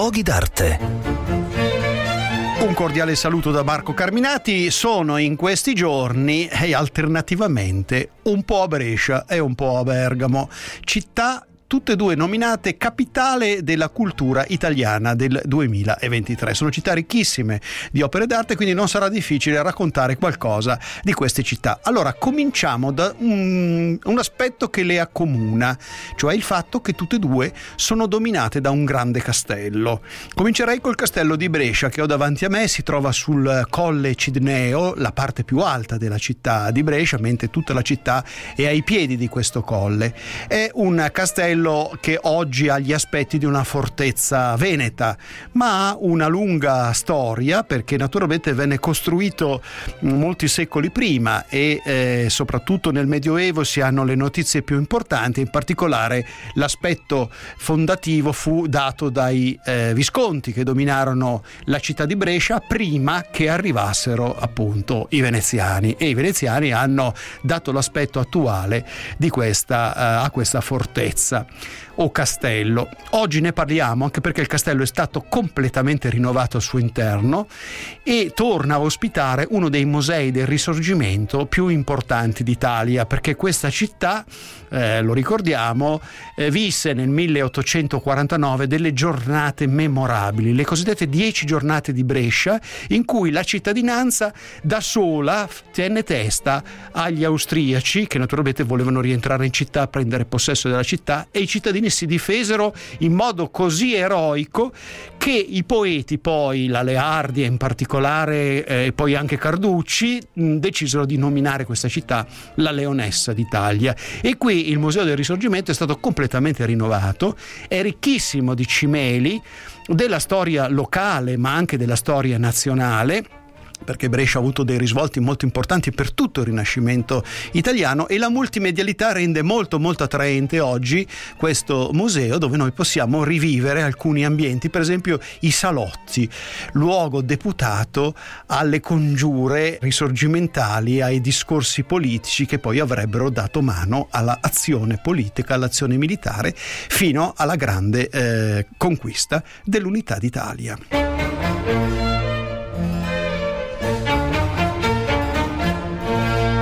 Luoghi d'arte. Un cordiale saluto da Marco Carminati. Sono in questi giorni e alternativamente un po' a Brescia e un po' a Bergamo, città tutte e due nominate capitale della cultura italiana del 2023. Sono città ricchissime di opere d'arte, quindi non sarà difficile raccontare qualcosa di queste città. Allora, cominciamo da un, un aspetto che le accomuna, cioè il fatto che tutte e due sono dominate da un grande castello. Comincerei col castello di Brescia che ho davanti a me, si trova sul Colle Cidneo, la parte più alta della città di Brescia, mentre tutta la città è ai piedi di questo colle. È un castello quello che oggi ha gli aspetti di una fortezza veneta, ma ha una lunga storia perché naturalmente venne costruito molti secoli prima e eh, soprattutto nel Medioevo si hanno le notizie più importanti, in particolare l'aspetto fondativo fu dato dai eh, Visconti che dominarono la città di Brescia prima che arrivassero appunto i veneziani. E i veneziani hanno dato l'aspetto attuale questa, eh, a questa fortezza o castello. Oggi ne parliamo anche perché il castello è stato completamente rinnovato al suo interno e torna a ospitare uno dei musei del risorgimento più importanti d'Italia perché questa città, eh, lo ricordiamo, eh, visse nel 1849 delle giornate memorabili, le cosiddette dieci giornate di Brescia in cui la cittadinanza da sola tenne testa agli austriaci che naturalmente volevano rientrare in città, prendere possesso della città e i cittadini si difesero in modo così eroico che i poeti poi, la Leardi in particolare eh, e poi anche Carducci mh, decisero di nominare questa città la Leonessa d'Italia. E qui il Museo del Risorgimento è stato completamente rinnovato, è ricchissimo di cimeli della storia locale ma anche della storia nazionale perché Brescia ha avuto dei risvolti molto importanti per tutto il Rinascimento italiano e la multimedialità rende molto molto attraente oggi questo museo dove noi possiamo rivivere alcuni ambienti, per esempio i salotti, luogo deputato alle congiure risorgimentali, ai discorsi politici che poi avrebbero dato mano all'azione politica, all'azione militare fino alla grande eh, conquista dell'unità d'Italia.